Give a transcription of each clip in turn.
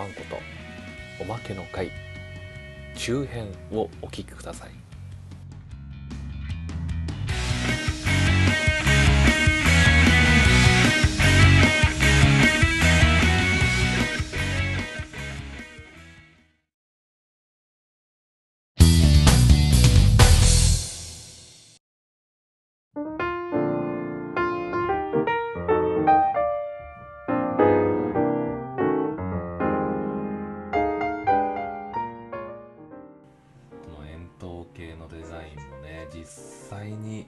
ワンコとおまけの回中編をお聴きください。際に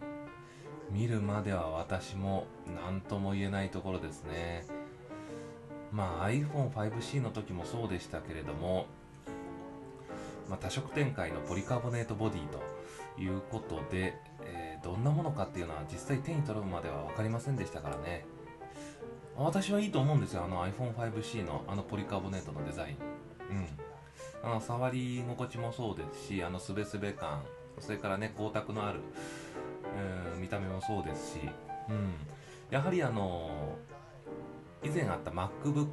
見るまでは私も何とも言えないところですね。まあ iPhone5C の時もそうでしたけれども、まあ、多色展開のポリカーボネートボディということで、えーどんなものかっていうのは実際手に取るまでは分かりませんでしたからね。私はいいと思うんですよあの iPhone5C のあのポリカーボネートのデザイン。うん。あの触り心地もそうですしあのすべすべ感。それからね光沢のある、えー見た目もそうですし、うん、やはりあの以前あった MacBook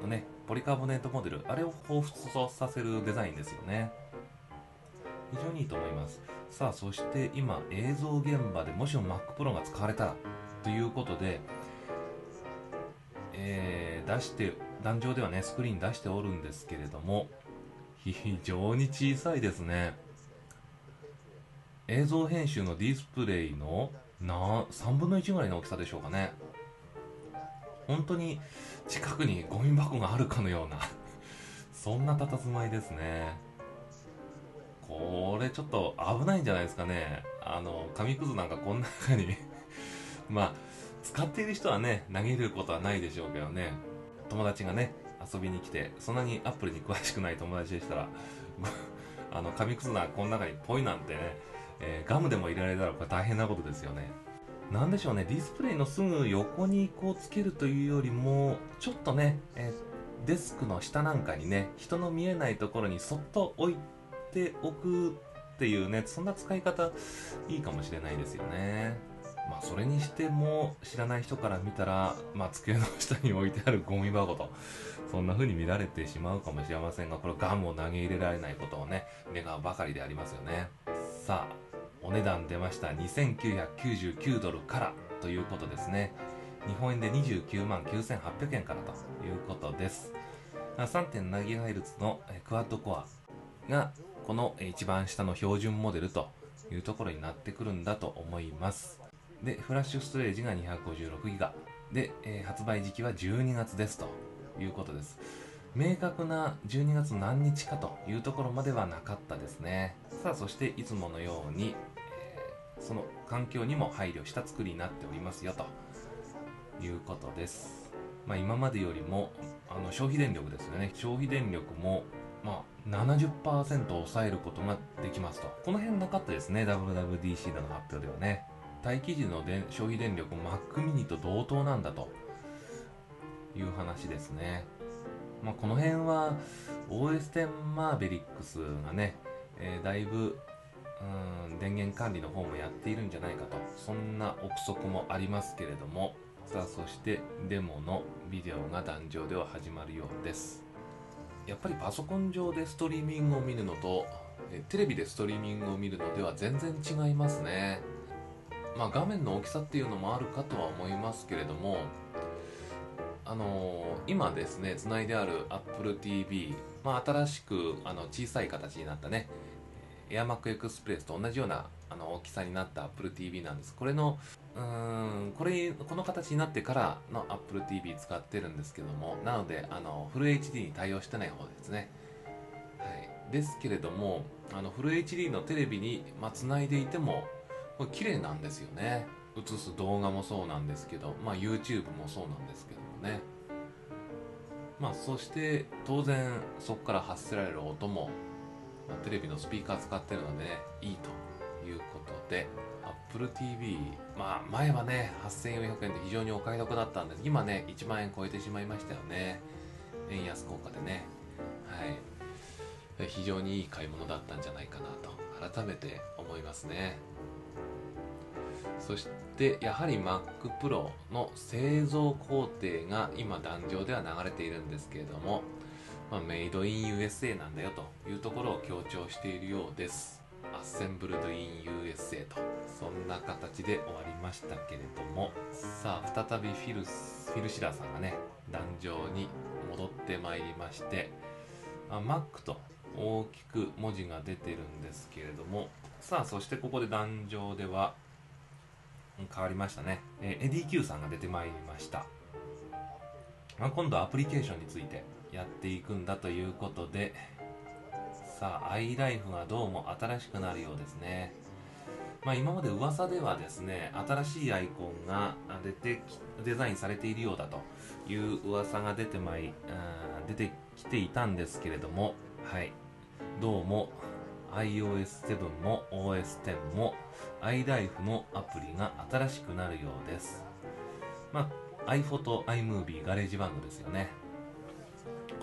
のねポリカーボネートモデルあれを彷彿とさせるデザインですよね。非常にいいと思います。さあそして今映像現場でもしも Mac Pro が使われたらということでえー出して壇上ではねスクリーン出しておるんですけれども非常に小さいですね。映像編集のディスプレイのな3分の1ぐらいの大きさでしょうかね。本当に近くにゴミ箱があるかのような そんな佇まいですね。これちょっと危ないんじゃないですかね。あの紙くずなんかこんな中に まあ使っている人はね投げることはないでしょうけどね。友達がね遊びに来てそんなにアップルに詳しくない友達でしたら あの紙くずなんかこの中にポイなんてね、えーガムでも入れられたらこれ大変なことですよね。なんでしょうね。ディスプレイのすぐ横にこうつけるというよりもちょっとね、えーデスクの下なんかにね人の見えないところにそっと置いておくっていうねそんな使い方いいかもしれないですよね。まあそれにしても知らない人から見たら、まあ、机の下に置いてあるゴミ箱とそんな風に見られてしまうかもしれませんがこれガムを投げ入れられないことをね願うばかりでありますよね。さあお値段出ました。2999ドルからということですね。日本円で29万9800円からということです。3.7GHz のクワッドコアがこの一番下の標準モデルというところになってくるんだと思います。でフラッシュストレージが 256GB で、えー発売時期は12月ですということです。明確な12月何日かというところまではなかったですね。さあそしていつものように、その環境にも配慮した作りになっておりますよということですまあ今までよりもあの消費電力ですよね消費電力もまあ、70%抑えることができますと。この辺なかったですね、WWDC の発表ではね。待機時の消費電力 Mac mini と同等なんだという話ですね。まあ、この辺は OS10 マーベリックスがね、えーだいぶうん電源管理の方もやっているんじゃないかと。そんな憶測もありますけれども。さあそしてデモのビデオが壇上では始まるようです。やっぱりパソコン上でストリーミングを見るのとえテレビでストリーミングを見るのでは全然違いますね。まあ画面の大きさっていうのもあるかとは思いますけれどもあのー今ですねつないである Apple TV、まあ、新しくあの小さい形になったね AirMac Express と同じようなあの大きさになった Apple TV なんです。これのうーんこれこの形になってからの Apple TV 使ってるんですけどもなのであのフル HD に対応してない方ですね。はい。ですけれどもあのフル HD のテレビにまあ繋いでいてもこれ綺麗なんですよね。映す動画もそうなんですけど、まあ、YouTube もそうなんですけどもね。まあそして当然そこから発せられる音も、まあテレビのスピーカー使ってるのでねいいということで Apple TV まあ前はね8400円で非常にお買い得だったんです。今ね1万円超えてしまいましたよね。円安効果でね。はい。非常にいい買い物だったんじゃないかなと改めて思いますね。そしでやはり MacPro の製造工程が今壇上では流れているんですけれども、まあ、メイドイン USA なんだよというところを強調しているようです。Assembled in USA と。そんな形で終わりましたけれども。さあ再びフィルフィルシラーさんがね壇上に戻ってまいりまして。あ Mac と大きく文字が出てるんですけれども。さあそしてここで壇上では変わりましたね、えー、エディ Q さんが出てまいりました、まあ、今度はアプリケーションについてやっていくんだということでさあ iLife がどうも新しくなるようですねまあ、今まで噂ではですね新しいアイコンが出てデザインされているようだという噂が出てまい出てきていたんですけれどもはいどうも iOS7 も OS10 も iLife のアプリが新しくなるようです。まあ、iPhoto、iMovie、 GarageBand ですよね。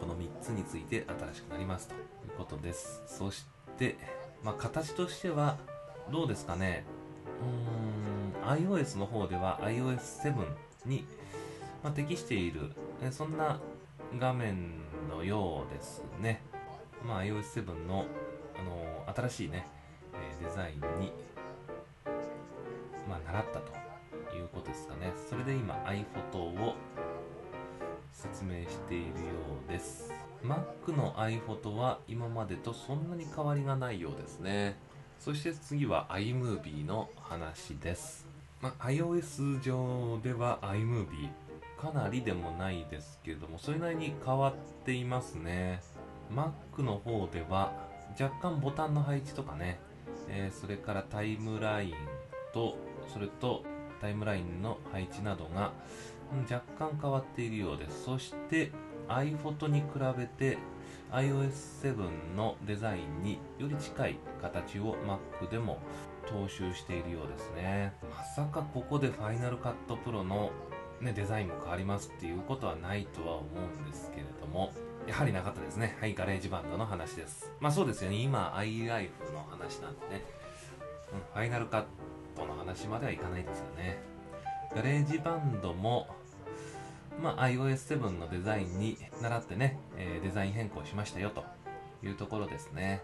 この3つについて新しくなりますということです。そして、まあ、形としてはどうですかね。うーん、iOS の方では iOS7 に、まあ、適しているえ、そんな画面のようですね。まあ、iOS7 のあの新しいね、えデザインに、まあ、習ったということですかね。それで今 iPhoto を説明しているようです。Mac の iPhoto は今までとそんなに変わりがないようですね。そして次は iMovie の話です。まあ、iOS 上では iMovie かなりでもないですけれども、それなりに変わっていますね。Mac の方では若干ボタンの配置とかね、えー、それからタイムラインと、それとタイムラインの配置などが若干変わっているようです。そして iPhoto に比べて iOS7 のデザインにより近い形を Mac でも踏襲しているようですね。まさかここで Final Cut Pro の、ね、デザインも変わりますっていうことはないとは思うんですけれども、やはりなかったですね。はい、 GarageBand の話です。まあそうですよね、今、iLife の話なんでね、うん、 Final Cut の話まではいかないですよね。 GarageBand も、まあ iOS7 のデザインに倣ってね、えー、デザイン変更しましたよというところですね。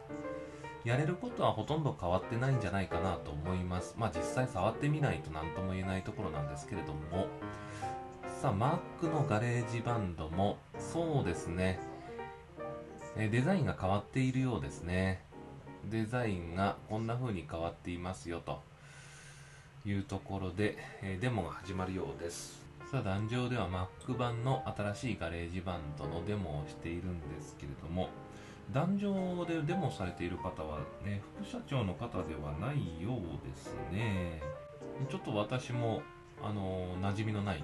やれることはほとんど変わってないんじゃないかなと思います。まあ実際触ってみないと何とも言えないところなんですけれども、さあ、Mac の GarageBand も、そうですね、えデザインが変わっているようですね。デザインがこんな風に変わっていますよというところで、えデモが始まるようです。さあ、壇上では Mac 版の新しい GarageBand のデモをしているんですけれども、壇上でデモされている方はね、副社長の方ではないようですね。ちょっと私も、あの馴染みのない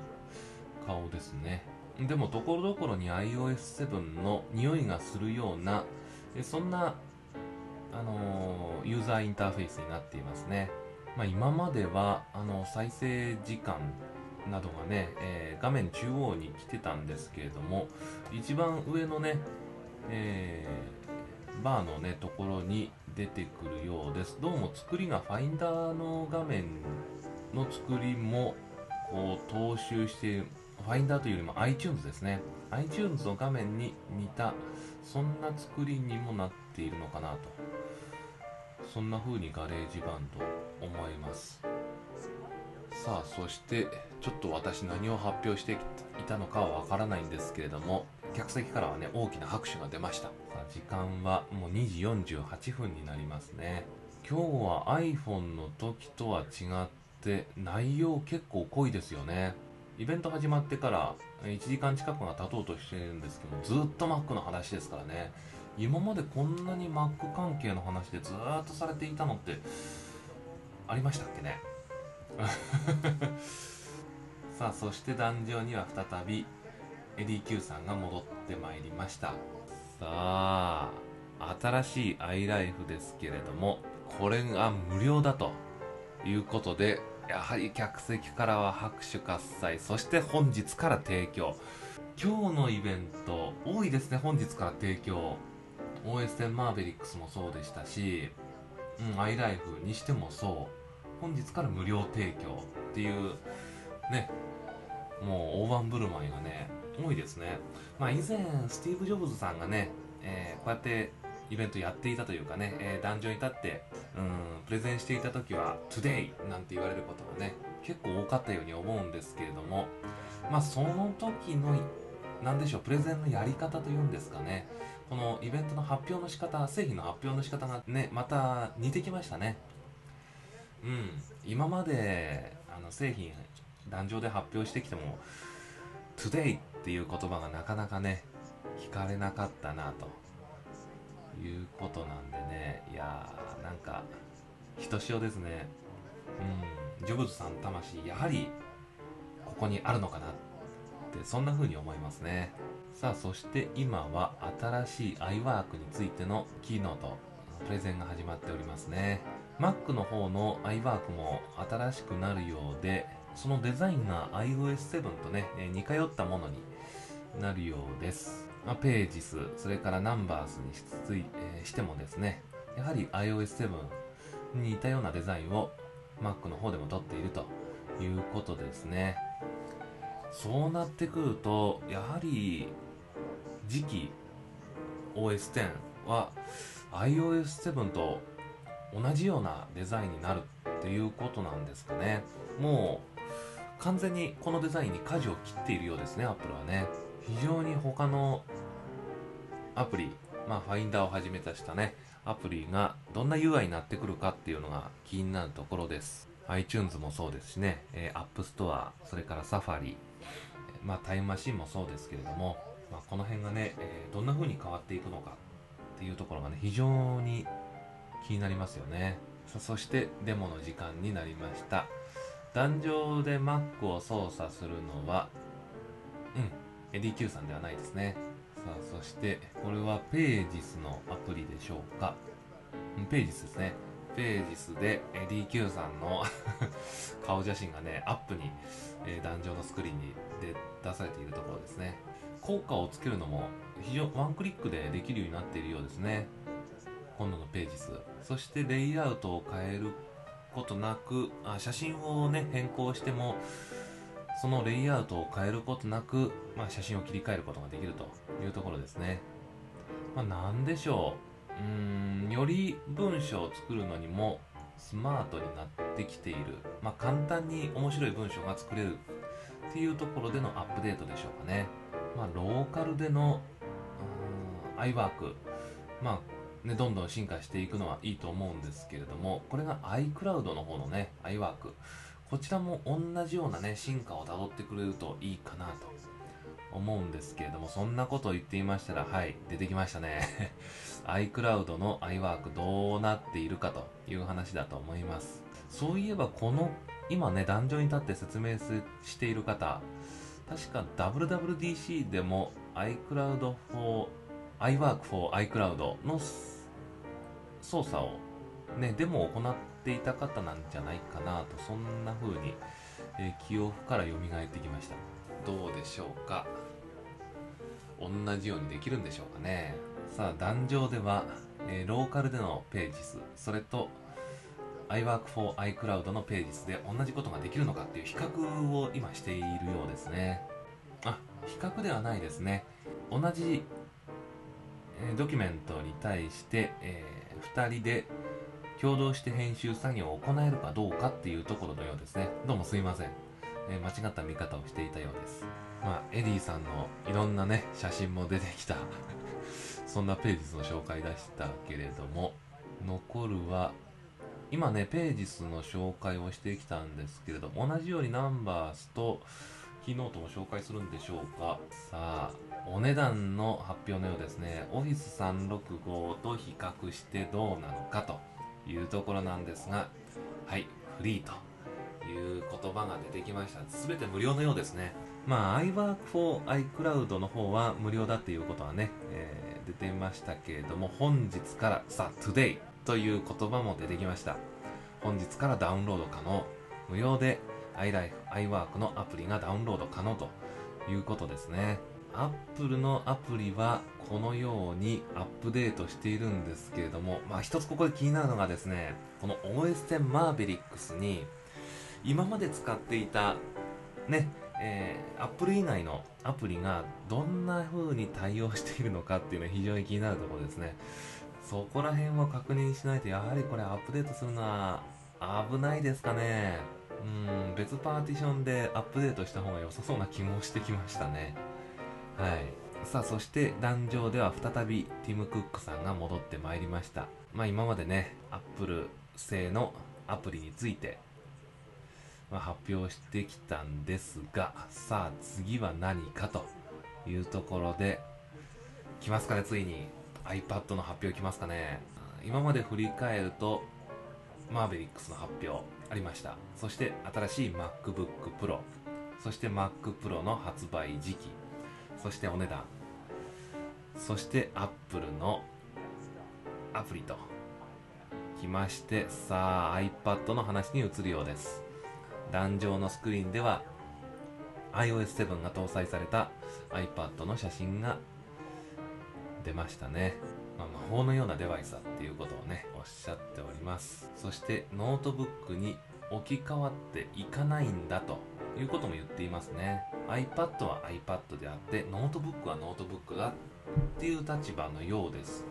顔ですねでもところどころに iOS7 の匂いがするようなそんな、あのユーザーインターフェースになっていますね、まあ、今まではあの再生時間などがね、えー、画面中央に来てたんですけれども一番上のね、えー、バーのねところに出てくるようです。どうも作りがファインダーの画面の作りもこう踏襲してファインダーというよりも iTunes ですね。iTunes の画面に似たそんな作りにもなっているのかなと。そんな風に GarageBand 思います。さあそしてちょっと私何を発表していたのかはわからないんですけれども客席からはね大きな拍手が出ました。時間はもう2時48分になりますね。今日は iPhone の時とは違って内容結構濃いですよね。イベント始まってから1時間近くが経とうとしてるんですけどずっと Mac の話ですからね。今までこんなに Mac 関係の話でずっとされていたのってありましたっけね？さあそして壇上には再びエディ Q さんが戻ってまいりました。さあ新しい iLife ですけれどもこれが無料だということでやはり客席からは拍手喝采そして本日から提供。今日のイベント多いですね本日から提供。OS10 マーベリックスもそうでしたし、うん、iLife にしてもそう。本日から無料提供っていうねもう大盤振る舞いがね多いですね。まあ以前スティーブ・ジョブズさんがね、えーこうやってイベントやっていたというかね、えー壇上に立ってうんプレゼンしていた時は「Today」なんて言われることがね結構多かったように思うんですけれどもまあその時のなんでしょうプレゼンのやり方というんですかねこのイベントの発表の仕方製品の発表の仕方がねまた似てきましたね。うん。今まであの製品壇上で発表してきても「Today」っていう言葉がなかなかね聞かれなかったなということなんでね。いやーなんかひとしおですね。うん。ジョブズさん魂やはりここにあるのかなってそんな風に思いますね。さあそして今は新しい iWork についてのキーノート。プレゼンが始まっておりますね。Mac の方の iWork も新しくなるようでそのデザインが iOS7 とね似通ったものになるようです、まあ、ページ数それからナンバースにしつい、えーしてもですねやはり iOS7 に似たようなデザインを Mac の方でも取っているということですね。そうなってくるとやはり次期 OS10 は iOS7 と同じようなデザインになるっていうことなんですかね。もう完全にこのデザインに舵を切っているようですね Apple はね。非常に他のアプリまあファインダーをはじめとしたねアプリがどんな UI になってくるかっていうのが気になるところです。iTunes もそうですしね、えー、App Store それから Safari まあタイムマシンもそうですけれども、まあ、この辺がね、えーどんな風に変わっていくのか。っていうところがね非常に気になりますよね。さそしてデモの時間になりました。壇上で Mac を操作するのはうん ADQ さんではないですね。さあそしてこれはページスのアプリでしょうか。ページスですね。Pages で DQ さんの 顔写真がねアップに、えー壇上のスクリーンにで出されているところですね。効果をつけるのも非常ワンクリックでできるようになっているようですね。今度のページ数。そしてレイアウトを変えることなくあ写真をね変更してもそのレイアウトを変えることなく、まあ、写真を切り替えることができるというところですね。まあなんでしょう。うーんより文章を作るのにもスマートになってきている、まあ、簡単に面白い文章が作れるっていうところでのアップデートでしょうかね。まあローカルでのうーん iWork まあね、どんどん進化していくのはいいと思うんですけれどもこれが iCloud の方のね iWork こちらも同じようなね進化をたどってくれるといいかなと。思うんですけれどもそんなことを言っていましたらはい出てきましたね。iCloud の iWork どうなっているかという話だと思います。そういえばこの今ね壇上に立って説明している方確か WWDC でも iCloud for iWork for iCloud の操作をねデモを行っていた方なんじゃないかなとそんな風に、えー記憶から蘇ってきました。どうでしょうか？同じようにできるんでしょうかね。さあ壇上では、えーローカルでのページ数それと iWork for iCloud のページ数で同じことができるのかっていう比較を今しているようですね。あ比較ではないですね。同じ、えードキュメントに対して、え2人で共同して編集作業を行えるかどうかっていうところのようですね。どうもすいません、え間違った見方をしていたようです。まあエディさんのいろんなね写真も出てきた。そんなページスの紹介でしたけれども残るは今ねページスの紹介をしてきたんですけれども同じようにナンバースとキーノートも紹介するんでしょうか。さあお値段の発表のようですね。オフィス365と比較してどうなのかというところなんですがはいフリーと。いう言葉が出てきました。全て無料のようですね。まあ iWork for iCloud の方は無料だっていうことはね、えー出てましたけれども本日からさ Today という言葉も出てきました。本日からダウンロード可能。無料で iLife、iWork のアプリがダウンロード可能ということですね。Apple のアプリはこのようにアップデートしているんですけれども、まあ一つここで気になるのがですね、この OS10 マーベリックスに今まで使っていたね、えー、Apple 以外のアプリがどんな風に対応しているのかっていうのは非常に気になるところですね。そこら辺を確認しないと、やはりこれアップデートするのは危ないですかね。うん、別パーティションでアップデートした方が良さそうな気もしてきましたね。はい。さあ、そして壇上では再びティム・クックさんが戻ってまいりました。まあ今までね、アップル製のアプリについて、まあ、発表してきたんですが、さあ次は何かというところで、来ますかね、ついに。iPad の発表来ますかね。今まで振り返ると、マーベリックスの発表ありました。そして新しい MacBook Pro、そして Mac Pro の発売時期、そしてお値段、そして Apple のアプリときまして、さあ iPad の話に移るようです。壇上のスクリーンでは iOS7 が搭載された iPad の写真が出ましたね。まあ、魔法のようなデバイスだっていうことをね、おっしゃっております。そしてノートブックに置き換わっていかないんだということも言っていますね。iPad は iPad であって、ノートブックはノートブックだっていう立場のようです。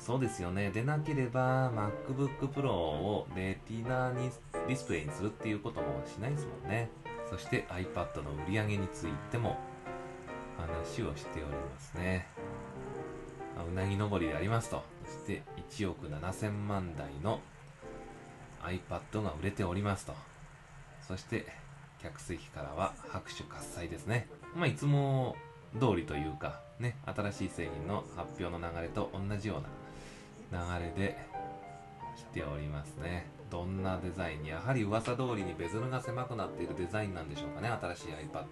そうですよね。でなければ MacBook Pro をレティナにディスプレイにするっていうこともしないですもんね。そして iPad の売り上げについても話をしておりますね。うなぎ登りでありますと。そして1億7000万台の iPad が売れておりますと。そして客席からは拍手喝采ですね。まあ、いつも通りというか、ね、新しい製品の発表の流れと同じような流れで来ておりますね。どんなデザインに、やはり噂通りにベゾルが狭くなっているデザインなんでしょうかね、新しい iPad。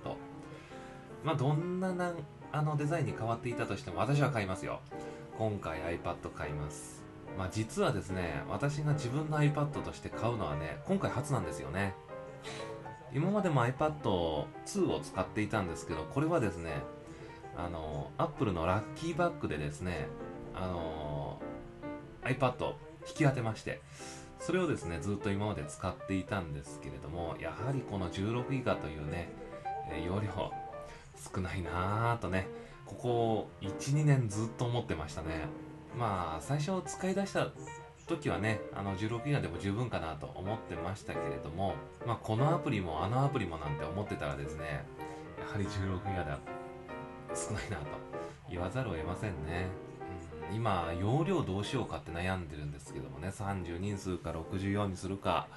まあ、どんななあのデザインに変わっていたとしても私は買いますよ。今回 iPad 買います。まあ実はですね、私が自分の iPad として買うのはね、今回初なんですよね。今までも iPad2 を使っていたんですけど、これはですね、あの、Apple のラッキーバッグでですね、あの、iPad 引き当てまして、それをですね、ずっと今まで使っていたんですけれども、やはりこの 16GB というね、え容量少ないなぁとね、ここ12年ずっと思ってましたね。まあ最初使い出した時はねあの16ギガでも十分かなと思ってましたけれどもまあこのアプリもあのアプリもなんて思ってたらですねやはり16ギガでは少ないなと言わざるを得ませんね、今容量どうしようかって悩んでるんですけどもね30人数か64にするか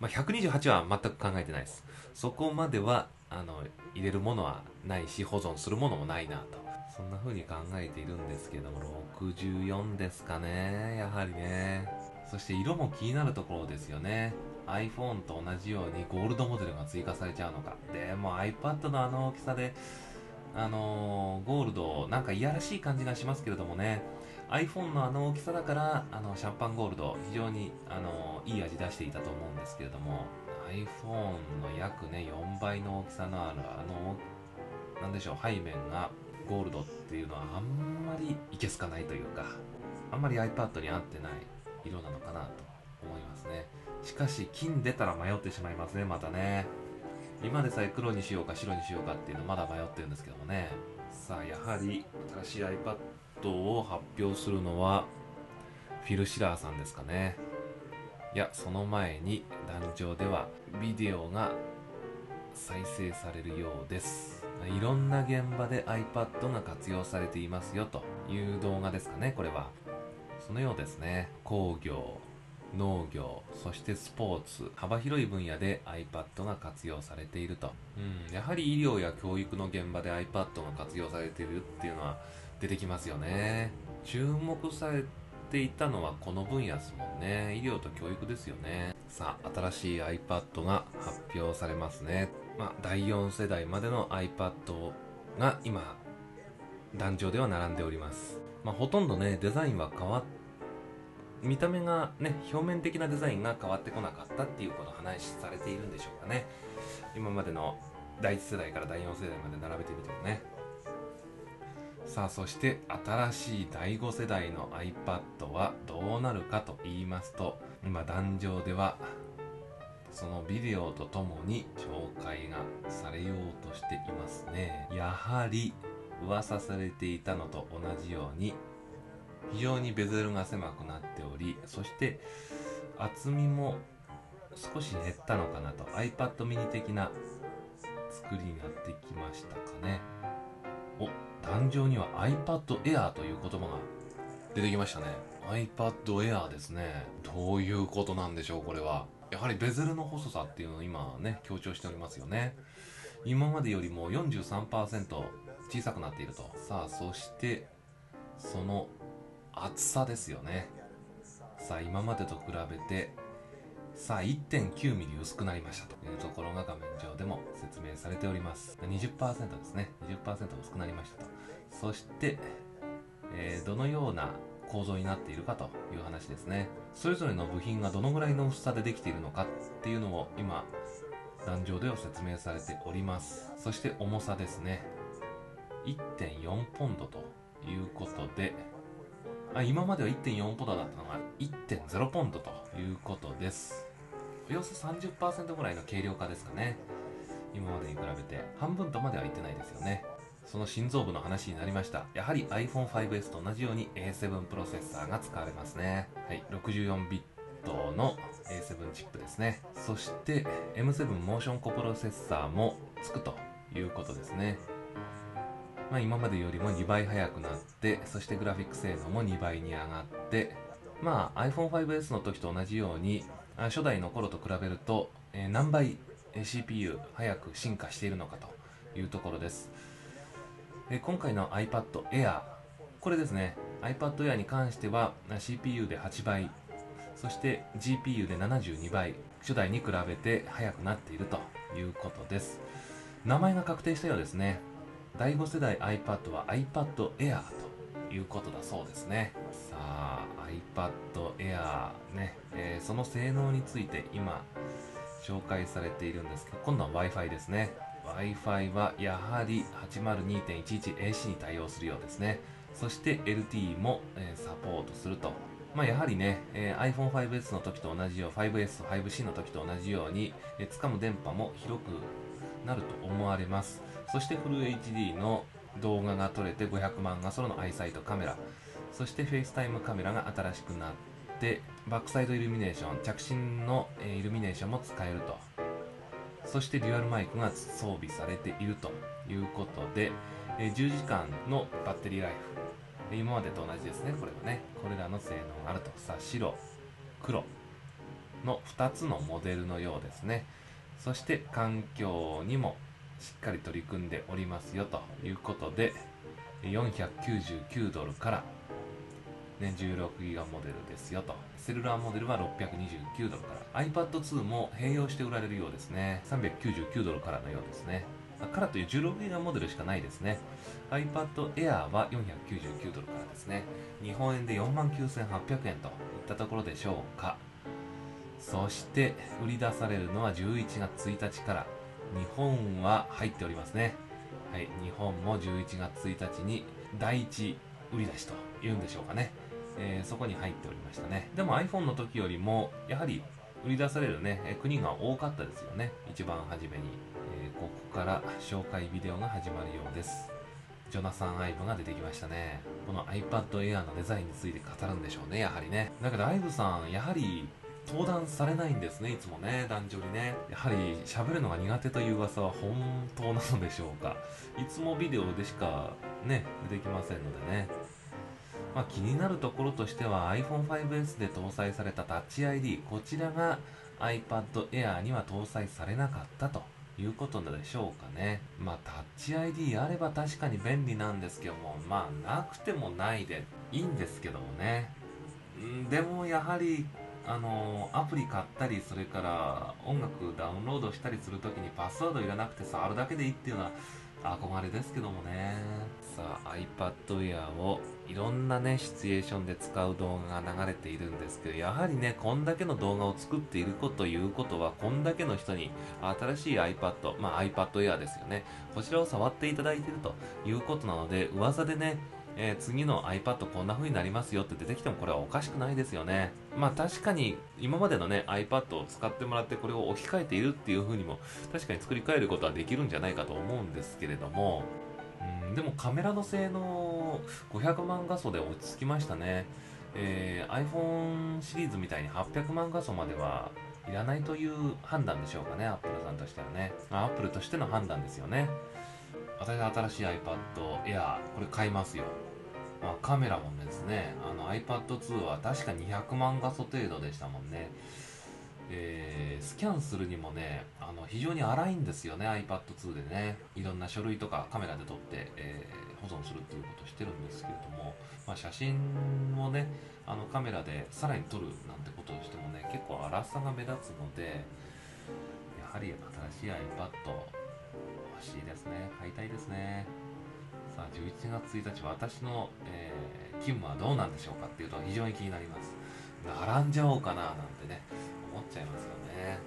まあ、128は全く考えてないです。そこまでは、あの、入れるものはないし、保存するものもないなと。そんな風に考えているんですけども、64ですかね。やはりね。そして色も気になるところですよね。iPhone と同じようにゴールドモデルが追加されちゃうのか。でも iPad のあの大きさで、あのー、ゴールド、なんかいやらしい感じがしますけれどもね。iPhone のあの大きさだから、あの、シャンパンゴールド、非常に、あの、いい味出していたと思うんですけれども、iPhone の約ね、4倍の大きさのある、あの、なんでしょう、背面がゴールドっていうのはあんまりいけすかないというか、あんまり iPad に合ってない色なのかなと思いますね。しかし、金出たら迷ってしまいますね、またね。今でさえ黒にしようか白にしようかっていうのまだ迷ってるんですけどもね。さあ、やはり新しい iPad を発表するのはフィル・シラーさんですかね。いやその前に壇上ではビデオが再生されるようです。いろんな現場で iPad が活用されていますよという動画ですかねこれは。そのようですね。工業。農業そしてスポーツ幅広い分野で iPad が活用されていると、うん、やはり医療や教育の現場で iPad が活用されているっていうのは出てきますよね。注目されていたのはこの分野ですもんね。医療と教育ですよね。さあ新しい iPad が発表されますね。まあ第4世代までの iPad が今壇上では並んでおります。まあほとんどねデザインは変わっ見た目がね表面的なデザインが変わってこなかったっていうことを話されているんでしょうかね。今までの第1世代から第4世代まで並べてみてもね。さあそして新しい第5世代の iPad はどうなるかと言いますと今壇上ではそのビデオとともに紹介がされようとしていますね。やはり噂されていたのと同じように非常にベゼルが狭くなっておりそして厚みも少し減ったのかなと。iPad mini 的な作りになってきましたかね。お壇上には iPad Air という言葉が出てきましたね。iPad Air ですね。どういうことなんでしょうこれは。やはりベゼルの細さっていうのを今ね強調しておりますよね。今までよりも43%小さくなっていると。さあそしてその厚さですよね。さあ今までと比べてさあ 1.9mm 薄くなりましたと。いうところが画面上でも説明されております。20%ですね。20%薄くなりましたと。そして、えー、どのような構造になっているかという話ですね。それぞれの部品がどのぐらいの薄さでできているのかっていうのを今壇上では説明されております。そして重さですね。1.4ポンドということであ今までは1.4ポンドだったのが1.0ポンドということです。およそ30%ぐらいの軽量化ですかね。今までに比べて半分とまでは言ってないですよね。その心臓部の話になりました。やはり iPhone5S と同じように A7 プロセッサーが使われますね。はい64ビットの A7 チップですね。そして M7 モーションコプロセッサーもつくということですね。まあ、今までよりも2倍速くなってそしてグラフィック性能も2倍に上がってまあ iPhone5S の時と同じように初代の頃と比べると、えー、何倍 CPU 早く進化しているのかというところです、えー、今回の iPad Air これですね。iPad Air に関しては CPU で8倍そして GPU で72倍初代に比べて速くなっているということです。名前が確定したようですね。第5世代 iPad は iPad Air ということだそうですね。さあ iPad Air ね、えー、その性能について今紹介されているんですけど今度は Wi-Fi ですね。Wi-Fi はやはり 802.11AC に対応するようですね。そして LTE も、えー、サポートすると。まあ、やはりね、えー、iPhone5S の時と同じよう 5S、5C の時と同じように、えー、掴む電波も広くなると思われます。そしてフル HD の動画が撮れて500万画素の iSight カメラ。そして FaceTime カメラが新しくなってバックサイドイルミネーション着信の、イルミネーションも使えると。そしてデュアルマイクが装備されているということで、10時間のバッテリーライフ。今までと同じですね。これはね。これらの性能があると。さあ白黒の2つのモデルのようですね。そして環境にもしっかり取り組んでおりますよということで499ドルからね、16ギガモデルですよと。セルラーモデルは629ドルから。iPad2 も併用して売られるようですね。399ドルからのようですね。からという16ギガモデルしかないですね。iPad Air は499ドルからですね。日本円で49,800円といったところでしょうか。そして売り出されるのは11月1日から日本は入っておりますね。はい日本も11月1日に第一売り出しというんでしょうかね、えー、そこに入っておりましたね。でも iPhone の時よりもやはり売り出されるね、え国が多かったですよね。一番初めに、えー、ここから紹介ビデオが始まるようです。ジョナサン・アイブが出てきましたね。この iPad Air のデザインについて語るんでしょうね、やはりね。だけど、アイブさん、やはり登壇されないんですねいつもね壇上にね。やはり喋るのが苦手という噂は本当なのでしょうか。いつもビデオでしかね出てきませんのでね。まあ、気になるところとしては iPhone5S で搭載された Touch ID こちらが iPad Air には搭載されなかったということでしょうかね。まあ Touch ID あれば確かに便利なんですけどもまあなくてもないでいいんですけどもね。んでもやはりあのアプリ買ったりそれから音楽ダウンロードしたりするときにパスワードいらなくて触るだけでいいっていうのは憧れですけどもね。さあ iPad Air をいろんなねシチュエーションで使う動画が流れているんですけどやはりねこんだけの動画を作っているこということはこんだけの人に新しい iPad まあ iPad Air ですよね。こちらを触っていただいているということなので噂でねえー、次の iPad こんな風になりますよって出てきてもこれはおかしくないですよね。まあ確かに今までのね iPad を使ってもらってこれを置き換えているっていう風にも確かに作り変えることはできるんじゃないかと思うんですけれども、うんでもカメラの性能500万画素で落ち着きましたね。えー、iPhone シリーズみたいに800万画素まではいらないという判断でしょうかね、Apple さんとしてはね。まあ、Apple としての判断ですよね。私は新しい iPad Air、これ買いますよ。あ、カメラもですね、あの iPad2 は確か200万画素程度でしたもんね。えー、スキャンするにもね、あの非常に荒いんですよね、iPad2 でね。いろんな書類とかカメラで撮って、えー、保存するっていうことをしてるんですけれども、まあ、写真をね、あのカメラでさらに撮るなんてことをしてもね、結構荒さが目立つので、やはり新しい iPad 欲しいですね。買いたいですね。さん、11月1日、私の、えー、勤務はどうなんでしょうかっていうと非常に気になります。並んじゃおうかななんてね、思っちゃいますよね。